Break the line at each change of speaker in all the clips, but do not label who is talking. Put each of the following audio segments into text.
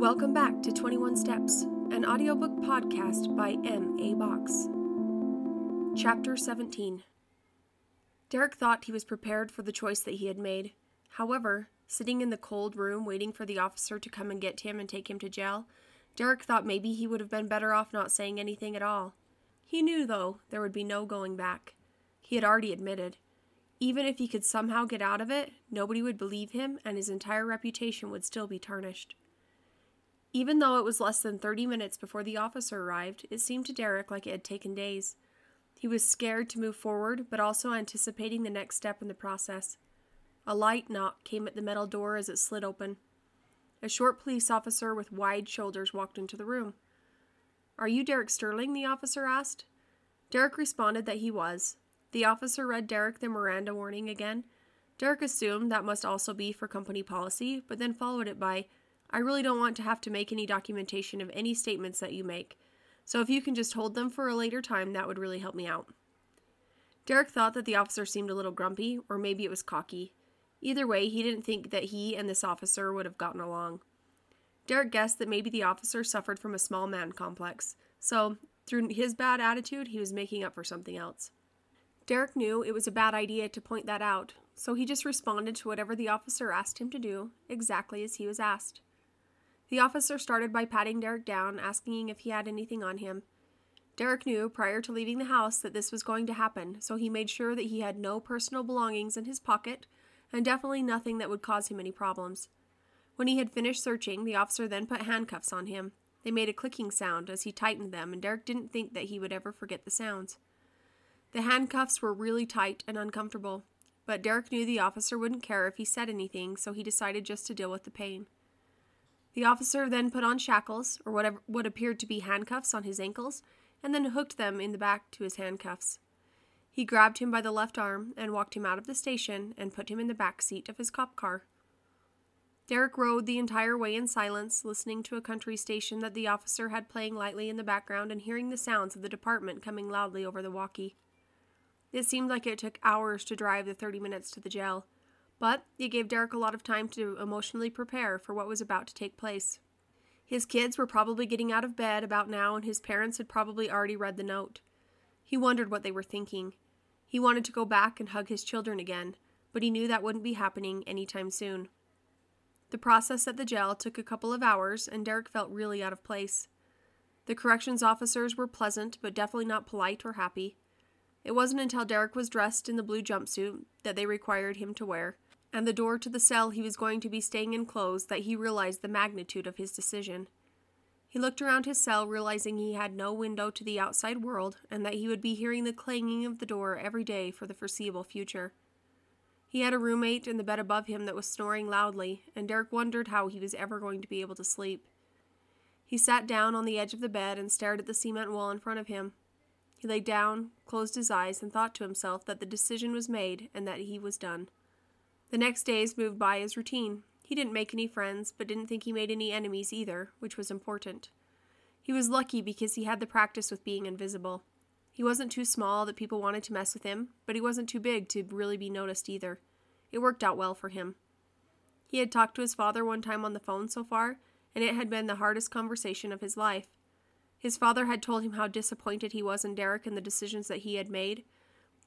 Welcome back to 21 Steps, an audiobook podcast by M.A. Box. Chapter 17 Derek thought he was prepared for the choice that he had made. However, sitting in the cold room waiting for the officer to come and get him and take him to jail, Derek thought maybe he would have been better off not saying anything at all. He knew, though, there would be no going back. He had already admitted. Even if he could somehow get out of it, nobody would believe him and his entire reputation would still be tarnished. Even though it was less than 30 minutes before the officer arrived, it seemed to Derek like it had taken days. He was scared to move forward, but also anticipating the next step in the process. A light knock came at the metal door as it slid open. A short police officer with wide shoulders walked into the room. Are you Derek Sterling? the officer asked. Derek responded that he was. The officer read Derek the Miranda warning again. Derek assumed that must also be for company policy, but then followed it by, I really don't want to have to make any documentation of any statements that you make, so if you can just hold them for a later time, that would really help me out. Derek thought that the officer seemed a little grumpy, or maybe it was cocky. Either way, he didn't think that he and this officer would have gotten along. Derek guessed that maybe the officer suffered from a small man complex, so through his bad attitude, he was making up for something else. Derek knew it was a bad idea to point that out, so he just responded to whatever the officer asked him to do, exactly as he was asked. The officer started by patting Derek down, asking if he had anything on him. Derek knew prior to leaving the house that this was going to happen, so he made sure that he had no personal belongings in his pocket and definitely nothing that would cause him any problems. When he had finished searching, the officer then put handcuffs on him. They made a clicking sound as he tightened them, and Derek didn't think that he would ever forget the sounds. The handcuffs were really tight and uncomfortable, but Derek knew the officer wouldn't care if he said anything, so he decided just to deal with the pain. The officer then put on shackles, or whatever what appeared to be handcuffs, on his ankles, and then hooked them in the back to his handcuffs. He grabbed him by the left arm and walked him out of the station and put him in the back seat of his cop car. Derek rode the entire way in silence, listening to a country station that the officer had playing lightly in the background and hearing the sounds of the department coming loudly over the walkie. It seemed like it took hours to drive the 30 minutes to the jail. But it gave Derek a lot of time to emotionally prepare for what was about to take place. His kids were probably getting out of bed about now, and his parents had probably already read the note. He wondered what they were thinking. He wanted to go back and hug his children again, but he knew that wouldn't be happening any time soon. The process at the jail took a couple of hours, and Derek felt really out of place. The corrections officers were pleasant, but definitely not polite or happy. It wasn't until Derek was dressed in the blue jumpsuit that they required him to wear, and the door to the cell he was going to be staying in closed that he realized the magnitude of his decision. He looked around his cell, realizing he had no window to the outside world and that he would be hearing the clanging of the door every day for the foreseeable future. He had a roommate in the bed above him that was snoring loudly, and Derek wondered how he was ever going to be able to sleep. He sat down on the edge of the bed and stared at the cement wall in front of him. He lay down, closed his eyes, and thought to himself that the decision was made and that he was done. The next days moved by as routine. He didn't make any friends, but didn't think he made any enemies either, which was important. He was lucky because he had the practice with being invisible. He wasn't too small that people wanted to mess with him, but he wasn't too big to really be noticed either. It worked out well for him. He had talked to his father one time on the phone so far, and it had been the hardest conversation of his life. His father had told him how disappointed he was in Derek and the decisions that he had made,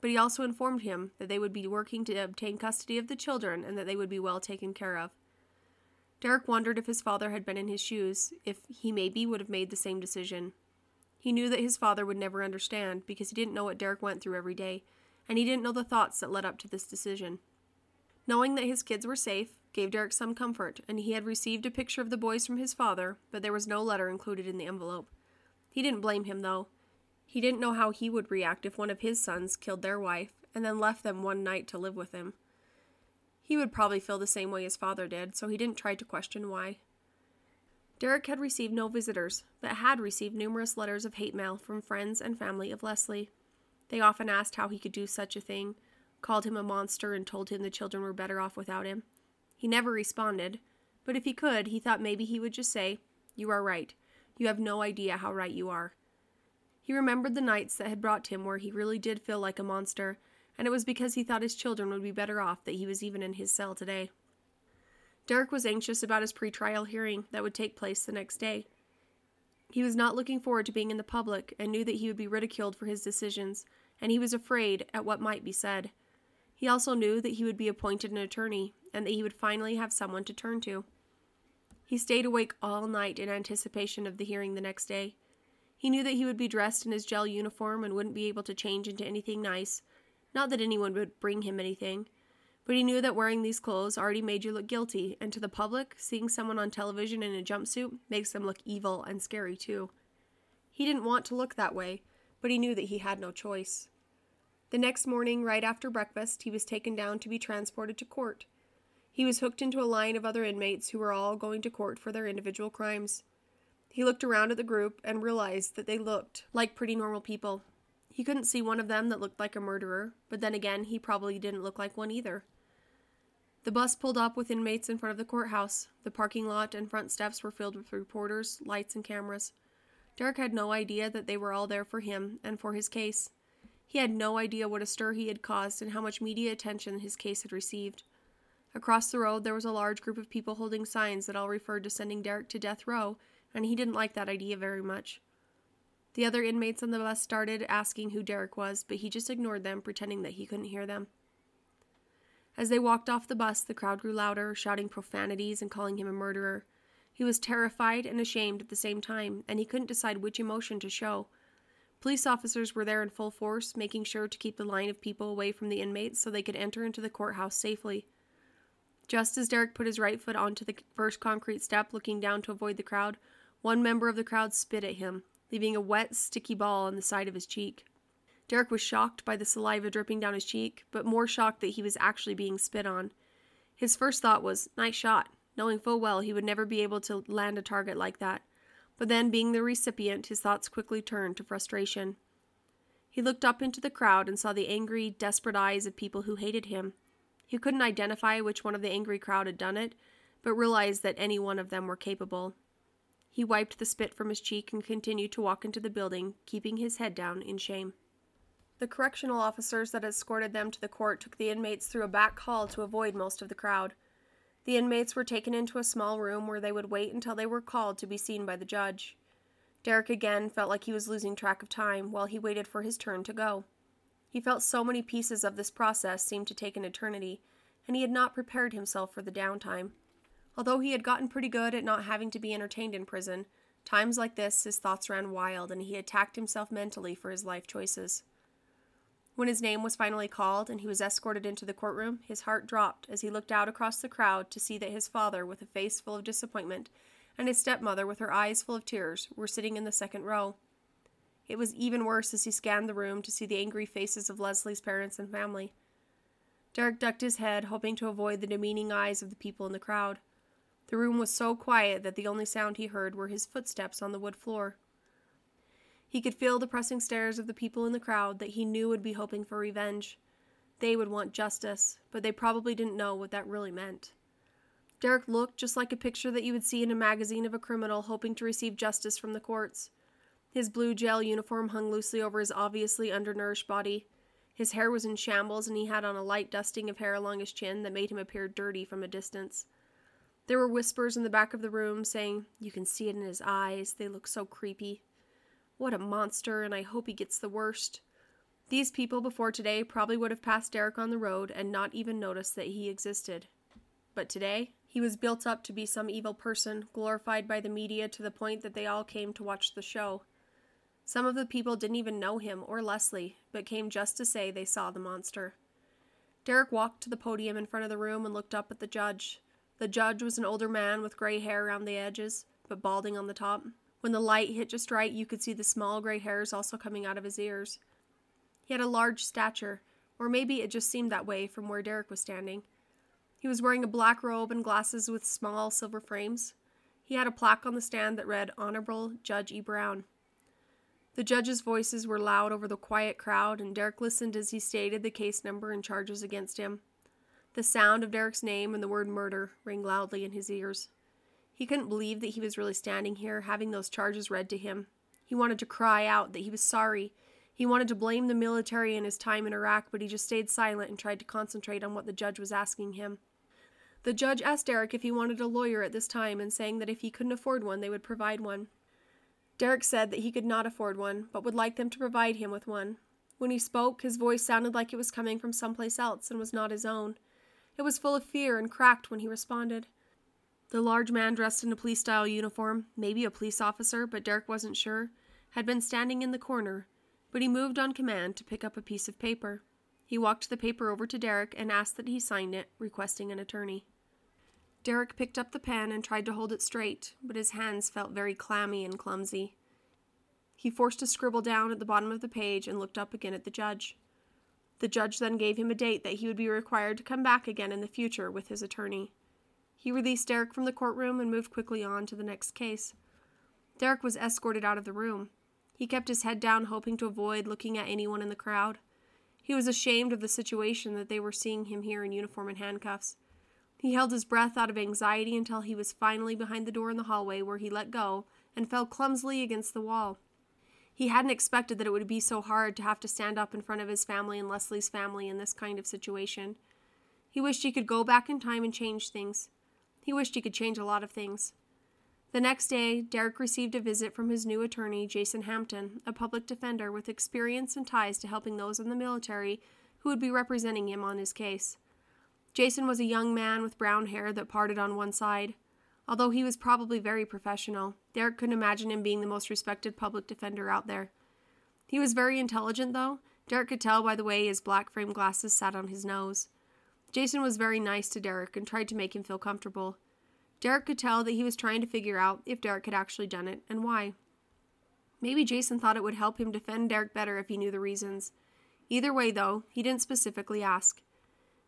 but he also informed him that they would be working to obtain custody of the children and that they would be well taken care of. Derek wondered if his father had been in his shoes, if he maybe would have made the same decision. He knew that his father would never understand because he didn't know what Derek went through every day, and he didn't know the thoughts that led up to this decision. Knowing that his kids were safe gave Derek some comfort, and he had received a picture of the boys from his father, but there was no letter included in the envelope. He didn't blame him, though. He didn't know how he would react if one of his sons killed their wife and then left them one night to live with him. He would probably feel the same way his father did, so he didn't try to question why. Derek had received no visitors, but had received numerous letters of hate mail from friends and family of Leslie. They often asked how he could do such a thing, called him a monster, and told him the children were better off without him. He never responded, but if he could, he thought maybe he would just say, You are right. You have no idea how right you are. He remembered the nights that had brought him where he really did feel like a monster, and it was because he thought his children would be better off that he was even in his cell today. Derek was anxious about his pretrial hearing that would take place the next day. He was not looking forward to being in the public and knew that he would be ridiculed for his decisions, and he was afraid at what might be said. He also knew that he would be appointed an attorney and that he would finally have someone to turn to. He stayed awake all night in anticipation of the hearing the next day. He knew that he would be dressed in his jail uniform and wouldn't be able to change into anything nice. Not that anyone would bring him anything, but he knew that wearing these clothes already made you look guilty, and to the public, seeing someone on television in a jumpsuit makes them look evil and scary too. He didn't want to look that way, but he knew that he had no choice. The next morning, right after breakfast, he was taken down to be transported to court. He was hooked into a line of other inmates who were all going to court for their individual crimes. He looked around at the group and realized that they looked like pretty normal people. He couldn't see one of them that looked like a murderer, but then again, he probably didn't look like one either. The bus pulled up with inmates in front of the courthouse. The parking lot and front steps were filled with reporters, lights, and cameras. Derek had no idea that they were all there for him and for his case. He had no idea what a stir he had caused and how much media attention his case had received. Across the road, there was a large group of people holding signs that all referred to sending Derek to death row, and he didn't like that idea very much. The other inmates on the bus started asking who Derek was, but he just ignored them, pretending that he couldn't hear them. As they walked off the bus, the crowd grew louder, shouting profanities and calling him a murderer. He was terrified and ashamed at the same time, and he couldn't decide which emotion to show. Police officers were there in full force, making sure to keep the line of people away from the inmates so they could enter into the courthouse safely. Just as Derek put his right foot onto the first concrete step, looking down to avoid the crowd, one member of the crowd spit at him, leaving a wet, sticky ball on the side of his cheek. Derek was shocked by the saliva dripping down his cheek, but more shocked that he was actually being spit on. His first thought was, nice shot, knowing full well he would never be able to land a target like that. But then, being the recipient, his thoughts quickly turned to frustration. He looked up into the crowd and saw the angry, desperate eyes of people who hated him. He couldn't identify which one of the angry crowd had done it, but realized that any one of them were capable. He wiped the spit from his cheek and continued to walk into the building, keeping his head down in shame. The correctional officers that escorted them to the court took the inmates through a back hall to avoid most of the crowd. The inmates were taken into a small room where they would wait until they were called to be seen by the judge. Derek again felt like he was losing track of time while he waited for his turn to go. He felt so many pieces of this process seemed to take an eternity, and he had not prepared himself for the downtime. Although he had gotten pretty good at not having to be entertained in prison, times like this his thoughts ran wild and he attacked himself mentally for his life choices. When his name was finally called and he was escorted into the courtroom, his heart dropped as he looked out across the crowd to see that his father, with a face full of disappointment, and his stepmother, with her eyes full of tears, were sitting in the second row. It was even worse as he scanned the room to see the angry faces of Leslie's parents and family. Derek ducked his head, hoping to avoid the demeaning eyes of the people in the crowd. The room was so quiet that the only sound he heard were his footsteps on the wood floor. He could feel the pressing stares of the people in the crowd that he knew would be hoping for revenge. They would want justice, but they probably didn't know what that really meant. Derek looked just like a picture that you would see in a magazine of a criminal hoping to receive justice from the courts. His blue jail uniform hung loosely over his obviously undernourished body. His hair was in shambles, and he had on a light dusting of hair along his chin that made him appear dirty from a distance. There were whispers in the back of the room saying, You can see it in his eyes, they look so creepy. What a monster, and I hope he gets the worst. These people before today probably would have passed Derek on the road and not even noticed that he existed. But today, he was built up to be some evil person, glorified by the media to the point that they all came to watch the show. Some of the people didn't even know him or Leslie, but came just to say they saw the monster. Derek walked to the podium in front of the room and looked up at the judge. The judge was an older man with gray hair around the edges, but balding on the top. When the light hit just right, you could see the small gray hairs also coming out of his ears. He had a large stature, or maybe it just seemed that way from where Derek was standing. He was wearing a black robe and glasses with small silver frames. He had a plaque on the stand that read Honorable Judge E. Brown. The judge's voices were loud over the quiet crowd, and Derek listened as he stated the case number and charges against him. The sound of Derek's name and the word murder rang loudly in his ears. He couldn't believe that he was really standing here, having those charges read to him. He wanted to cry out that he was sorry. He wanted to blame the military and his time in Iraq, but he just stayed silent and tried to concentrate on what the judge was asking him. The judge asked Derek if he wanted a lawyer at this time and saying that if he couldn't afford one, they would provide one. Derek said that he could not afford one, but would like them to provide him with one. When he spoke, his voice sounded like it was coming from someplace else and was not his own. It was full of fear and cracked when he responded. The large man dressed in a police style uniform, maybe a police officer, but Derek wasn't sure, had been standing in the corner, but he moved on command to pick up a piece of paper. He walked the paper over to Derek and asked that he sign it, requesting an attorney. Derek picked up the pen and tried to hold it straight, but his hands felt very clammy and clumsy. He forced a scribble down at the bottom of the page and looked up again at the judge. The judge then gave him a date that he would be required to come back again in the future with his attorney. He released Derek from the courtroom and moved quickly on to the next case. Derek was escorted out of the room. He kept his head down, hoping to avoid looking at anyone in the crowd. He was ashamed of the situation that they were seeing him here in uniform and handcuffs. He held his breath out of anxiety until he was finally behind the door in the hallway where he let go and fell clumsily against the wall. He hadn't expected that it would be so hard to have to stand up in front of his family and Leslie's family in this kind of situation. He wished he could go back in time and change things. He wished he could change a lot of things. The next day, Derek received a visit from his new attorney, Jason Hampton, a public defender with experience and ties to helping those in the military who would be representing him on his case. Jason was a young man with brown hair that parted on one side. Although he was probably very professional, Derek couldn't imagine him being the most respected public defender out there. He was very intelligent, though. Derek could tell by the way his black framed glasses sat on his nose. Jason was very nice to Derek and tried to make him feel comfortable. Derek could tell that he was trying to figure out if Derek had actually done it and why. Maybe Jason thought it would help him defend Derek better if he knew the reasons. Either way, though, he didn't specifically ask.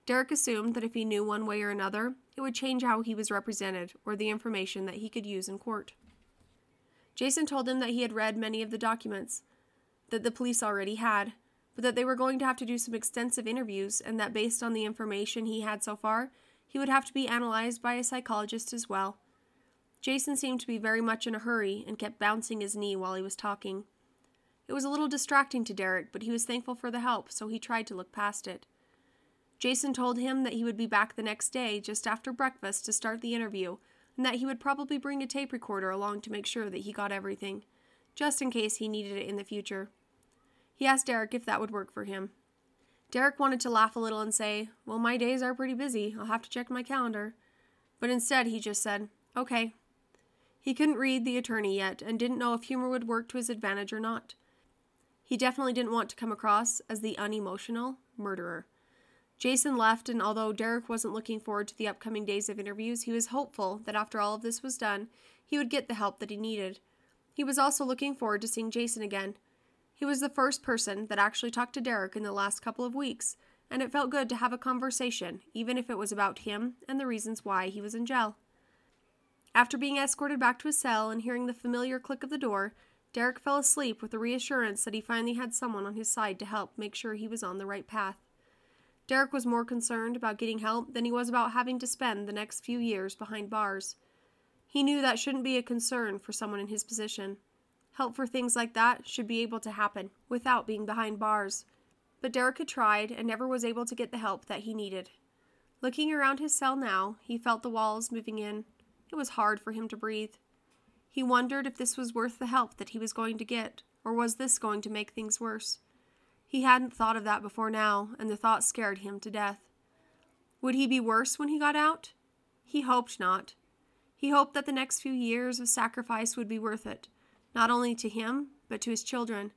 Derek assumed that if he knew one way or another, it would change how he was represented or the information that he could use in court. Jason told him that he had read many of the documents that the police already had, but that they were going to have to do some extensive interviews and that based on the information he had so far, he would have to be analyzed by a psychologist as well. Jason seemed to be very much in a hurry and kept bouncing his knee while he was talking. It was a little distracting to Derek, but he was thankful for the help, so he tried to look past it. Jason told him that he would be back the next day, just after breakfast, to start the interview, and that he would probably bring a tape recorder along to make sure that he got everything, just in case he needed it in the future. He asked Derek if that would work for him. Derek wanted to laugh a little and say, Well, my days are pretty busy. I'll have to check my calendar. But instead, he just said, Okay. He couldn't read the attorney yet and didn't know if humor would work to his advantage or not. He definitely didn't want to come across as the unemotional murderer. Jason left, and although Derek wasn't looking forward to the upcoming days of interviews, he was hopeful that after all of this was done, he would get the help that he needed. He was also looking forward to seeing Jason again. He was the first person that actually talked to Derek in the last couple of weeks, and it felt good to have a conversation, even if it was about him and the reasons why he was in jail. After being escorted back to his cell and hearing the familiar click of the door, Derek fell asleep with the reassurance that he finally had someone on his side to help make sure he was on the right path. Derek was more concerned about getting help than he was about having to spend the next few years behind bars. He knew that shouldn't be a concern for someone in his position. Help for things like that should be able to happen without being behind bars. But Derek had tried and never was able to get the help that he needed. Looking around his cell now, he felt the walls moving in. It was hard for him to breathe. He wondered if this was worth the help that he was going to get, or was this going to make things worse? He hadn't thought of that before now, and the thought scared him to death. Would he be worse when he got out? He hoped not. He hoped that the next few years of sacrifice would be worth it, not only to him, but to his children.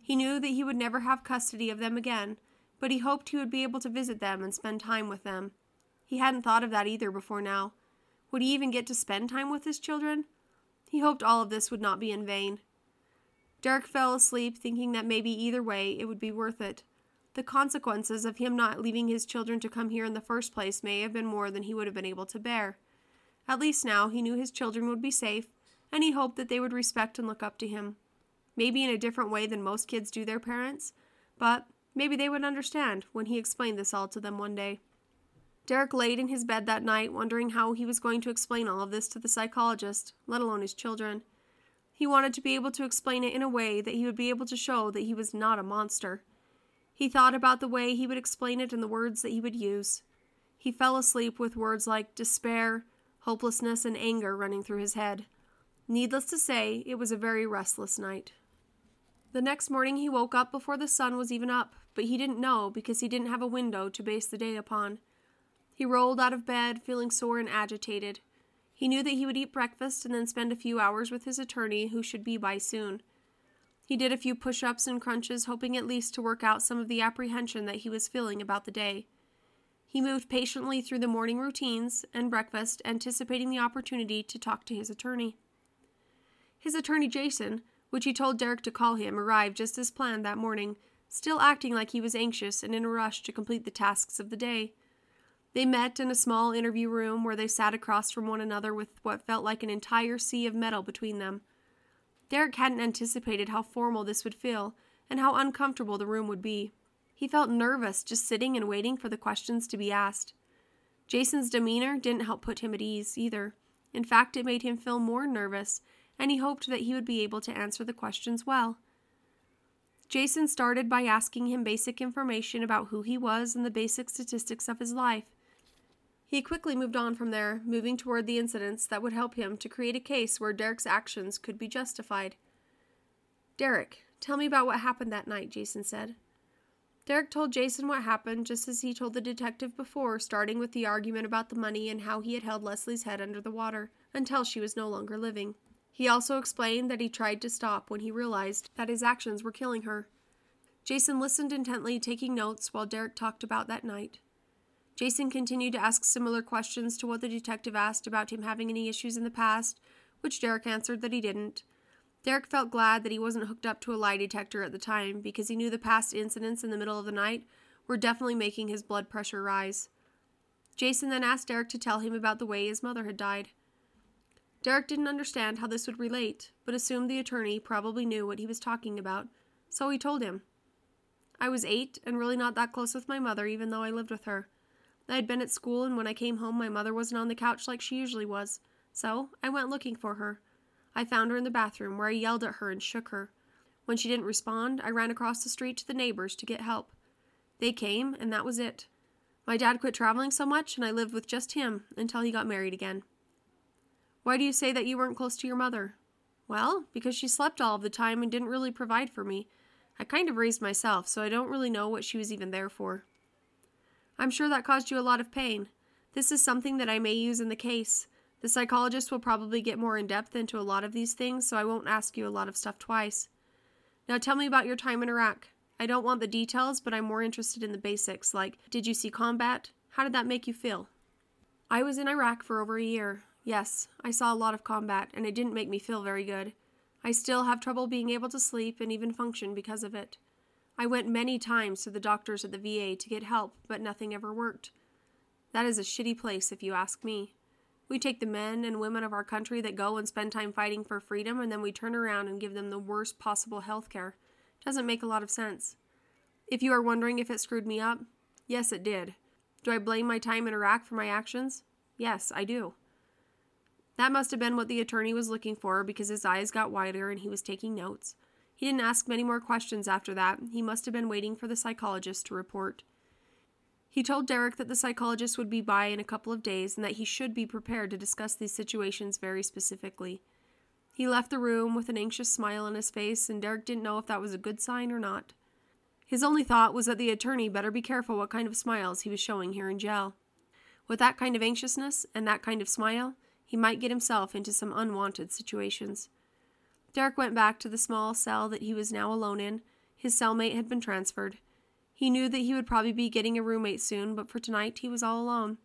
He knew that he would never have custody of them again, but he hoped he would be able to visit them and spend time with them. He hadn't thought of that either before now. Would he even get to spend time with his children? He hoped all of this would not be in vain. Derek fell asleep, thinking that maybe either way it would be worth it. The consequences of him not leaving his children to come here in the first place may have been more than he would have been able to bear. At least now he knew his children would be safe, and he hoped that they would respect and look up to him. Maybe in a different way than most kids do their parents, but maybe they would understand when he explained this all to them one day. Derek laid in his bed that night, wondering how he was going to explain all of this to the psychologist, let alone his children. He wanted to be able to explain it in a way that he would be able to show that he was not a monster. He thought about the way he would explain it and the words that he would use. He fell asleep with words like despair, hopelessness, and anger running through his head. Needless to say, it was a very restless night. The next morning he woke up before the sun was even up, but he didn't know because he didn't have a window to base the day upon. He rolled out of bed, feeling sore and agitated. He knew that he would eat breakfast and then spend a few hours with his attorney, who should be by soon. He did a few push ups and crunches, hoping at least to work out some of the apprehension that he was feeling about the day. He moved patiently through the morning routines and breakfast, anticipating the opportunity to talk to his attorney. His attorney, Jason, which he told Derek to call him, arrived just as planned that morning, still acting like he was anxious and in a rush to complete the tasks of the day. They met in a small interview room where they sat across from one another with what felt like an entire sea of metal between them. Derek hadn't anticipated how formal this would feel and how uncomfortable the room would be. He felt nervous just sitting and waiting for the questions to be asked. Jason's demeanor didn't help put him at ease either. In fact, it made him feel more nervous, and he hoped that he would be able to answer the questions well. Jason started by asking him basic information about who he was and the basic statistics of his life. He quickly moved on from there, moving toward the incidents that would help him to create a case where Derek's actions could be justified. Derek, tell me about what happened that night, Jason said. Derek told Jason what happened just as he told the detective before, starting with the argument about the money and how he had held Leslie's head under the water until she was no longer living. He also explained that he tried to stop when he realized that his actions were killing her. Jason listened intently, taking notes while Derek talked about that night. Jason continued to ask similar questions to what the detective asked about him having any issues in the past, which Derek answered that he didn't. Derek felt glad that he wasn't hooked up to a lie detector at the time because he knew the past incidents in the middle of the night were definitely making his blood pressure rise. Jason then asked Derek to tell him about the way his mother had died. Derek didn't understand how this would relate, but assumed the attorney probably knew what he was talking about, so he told him. I was eight and really not that close with my mother, even though I lived with her. I had been at school, and when I came home, my mother wasn't on the couch like she usually was, so I went looking for her. I found her in the bathroom, where I yelled at her and shook her. When she didn't respond, I ran across the street to the neighbors to get help. They came, and that was it. My dad quit traveling so much, and I lived with just him until he got married again. Why do you say that you weren't close to your mother? Well, because she slept all of the time and didn't really provide for me. I kind of raised myself, so I don't really know what she was even there for. I'm sure that caused you a lot of pain. This is something that I may use in the case. The psychologist will probably get more in depth into a lot of these things, so I won't ask you a lot of stuff twice. Now tell me about your time in Iraq. I don't want the details, but I'm more interested in the basics, like did you see combat? How did that make you feel? I was in Iraq for over a year. Yes, I saw a lot of combat, and it didn't make me feel very good. I still have trouble being able to sleep and even function because of it. I went many times to the doctors at the VA to get help, but nothing ever worked. That is a shitty place, if you ask me. We take the men and women of our country that go and spend time fighting for freedom, and then we turn around and give them the worst possible health care. Doesn't make a lot of sense. If you are wondering if it screwed me up, yes, it did. Do I blame my time in Iraq for my actions? Yes, I do. That must have been what the attorney was looking for because his eyes got wider and he was taking notes. He didn't ask many more questions after that. He must have been waiting for the psychologist to report. He told Derek that the psychologist would be by in a couple of days and that he should be prepared to discuss these situations very specifically. He left the room with an anxious smile on his face, and Derek didn't know if that was a good sign or not. His only thought was that the attorney better be careful what kind of smiles he was showing here in jail. With that kind of anxiousness and that kind of smile, he might get himself into some unwanted situations. Derek went back to the small cell that he was now alone in. His cellmate had been transferred. He knew that he would probably be getting a roommate soon, but for tonight he was all alone.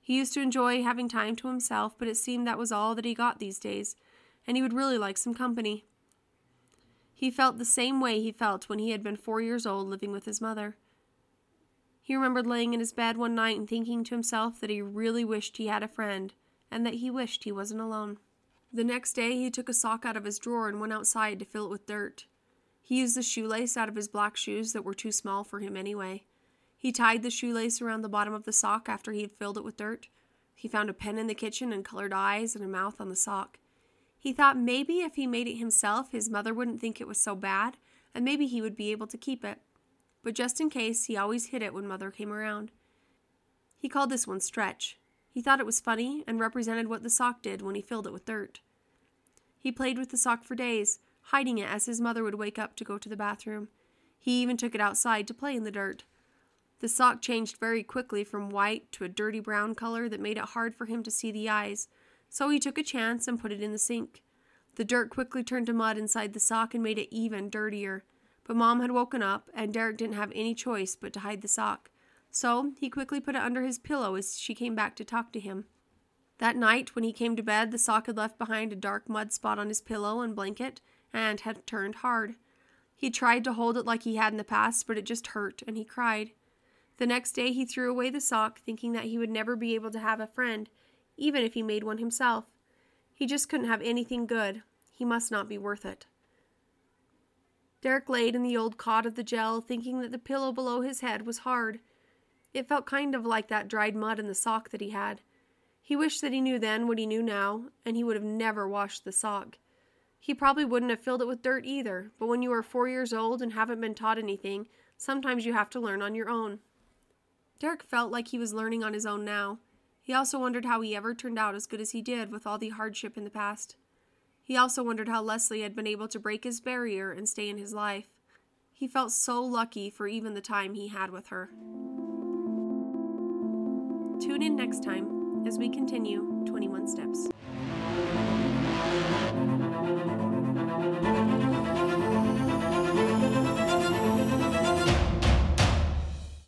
He used to enjoy having time to himself, but it seemed that was all that he got these days, and he would really like some company. He felt the same way he felt when he had been four years old living with his mother. He remembered laying in his bed one night and thinking to himself that he really wished he had a friend, and that he wished he wasn't alone. The next day, he took a sock out of his drawer and went outside to fill it with dirt. He used the shoelace out of his black shoes that were too small for him anyway. He tied the shoelace around the bottom of the sock after he had filled it with dirt. He found a pen in the kitchen and colored eyes and a mouth on the sock. He thought maybe if he made it himself, his mother wouldn't think it was so bad, and maybe he would be able to keep it. But just in case, he always hid it when mother came around. He called this one Stretch. He thought it was funny and represented what the sock did when he filled it with dirt. He played with the sock for days, hiding it as his mother would wake up to go to the bathroom. He even took it outside to play in the dirt. The sock changed very quickly from white to a dirty brown color that made it hard for him to see the eyes, so he took a chance and put it in the sink. The dirt quickly turned to mud inside the sock and made it even dirtier. But Mom had woken up, and Derek didn't have any choice but to hide the sock. So he quickly put it under his pillow as she came back to talk to him. That night, when he came to bed, the sock had left behind a dark mud spot on his pillow and blanket and had turned hard. He tried to hold it like he had in the past, but it just hurt, and he cried. The next day, he threw away the sock, thinking that he would never be able to have a friend, even if he made one himself. He just couldn't have anything good. He must not be worth it. Derek laid in the old cot of the gel, thinking that the pillow below his head was hard. It felt kind of like that dried mud in the sock that he had. He wished that he knew then what he knew now, and he would have never washed the sock. He probably wouldn't have filled it with dirt either, but when you are four years old and haven't been taught anything, sometimes you have to learn on your own. Derek felt like he was learning on his own now. He also wondered how he ever turned out as good as he did with all the hardship in the past. He also wondered how Leslie had been able to break his barrier and stay in his life. He felt so lucky for even the time he had with her. Tune in next time as we continue 21 Steps.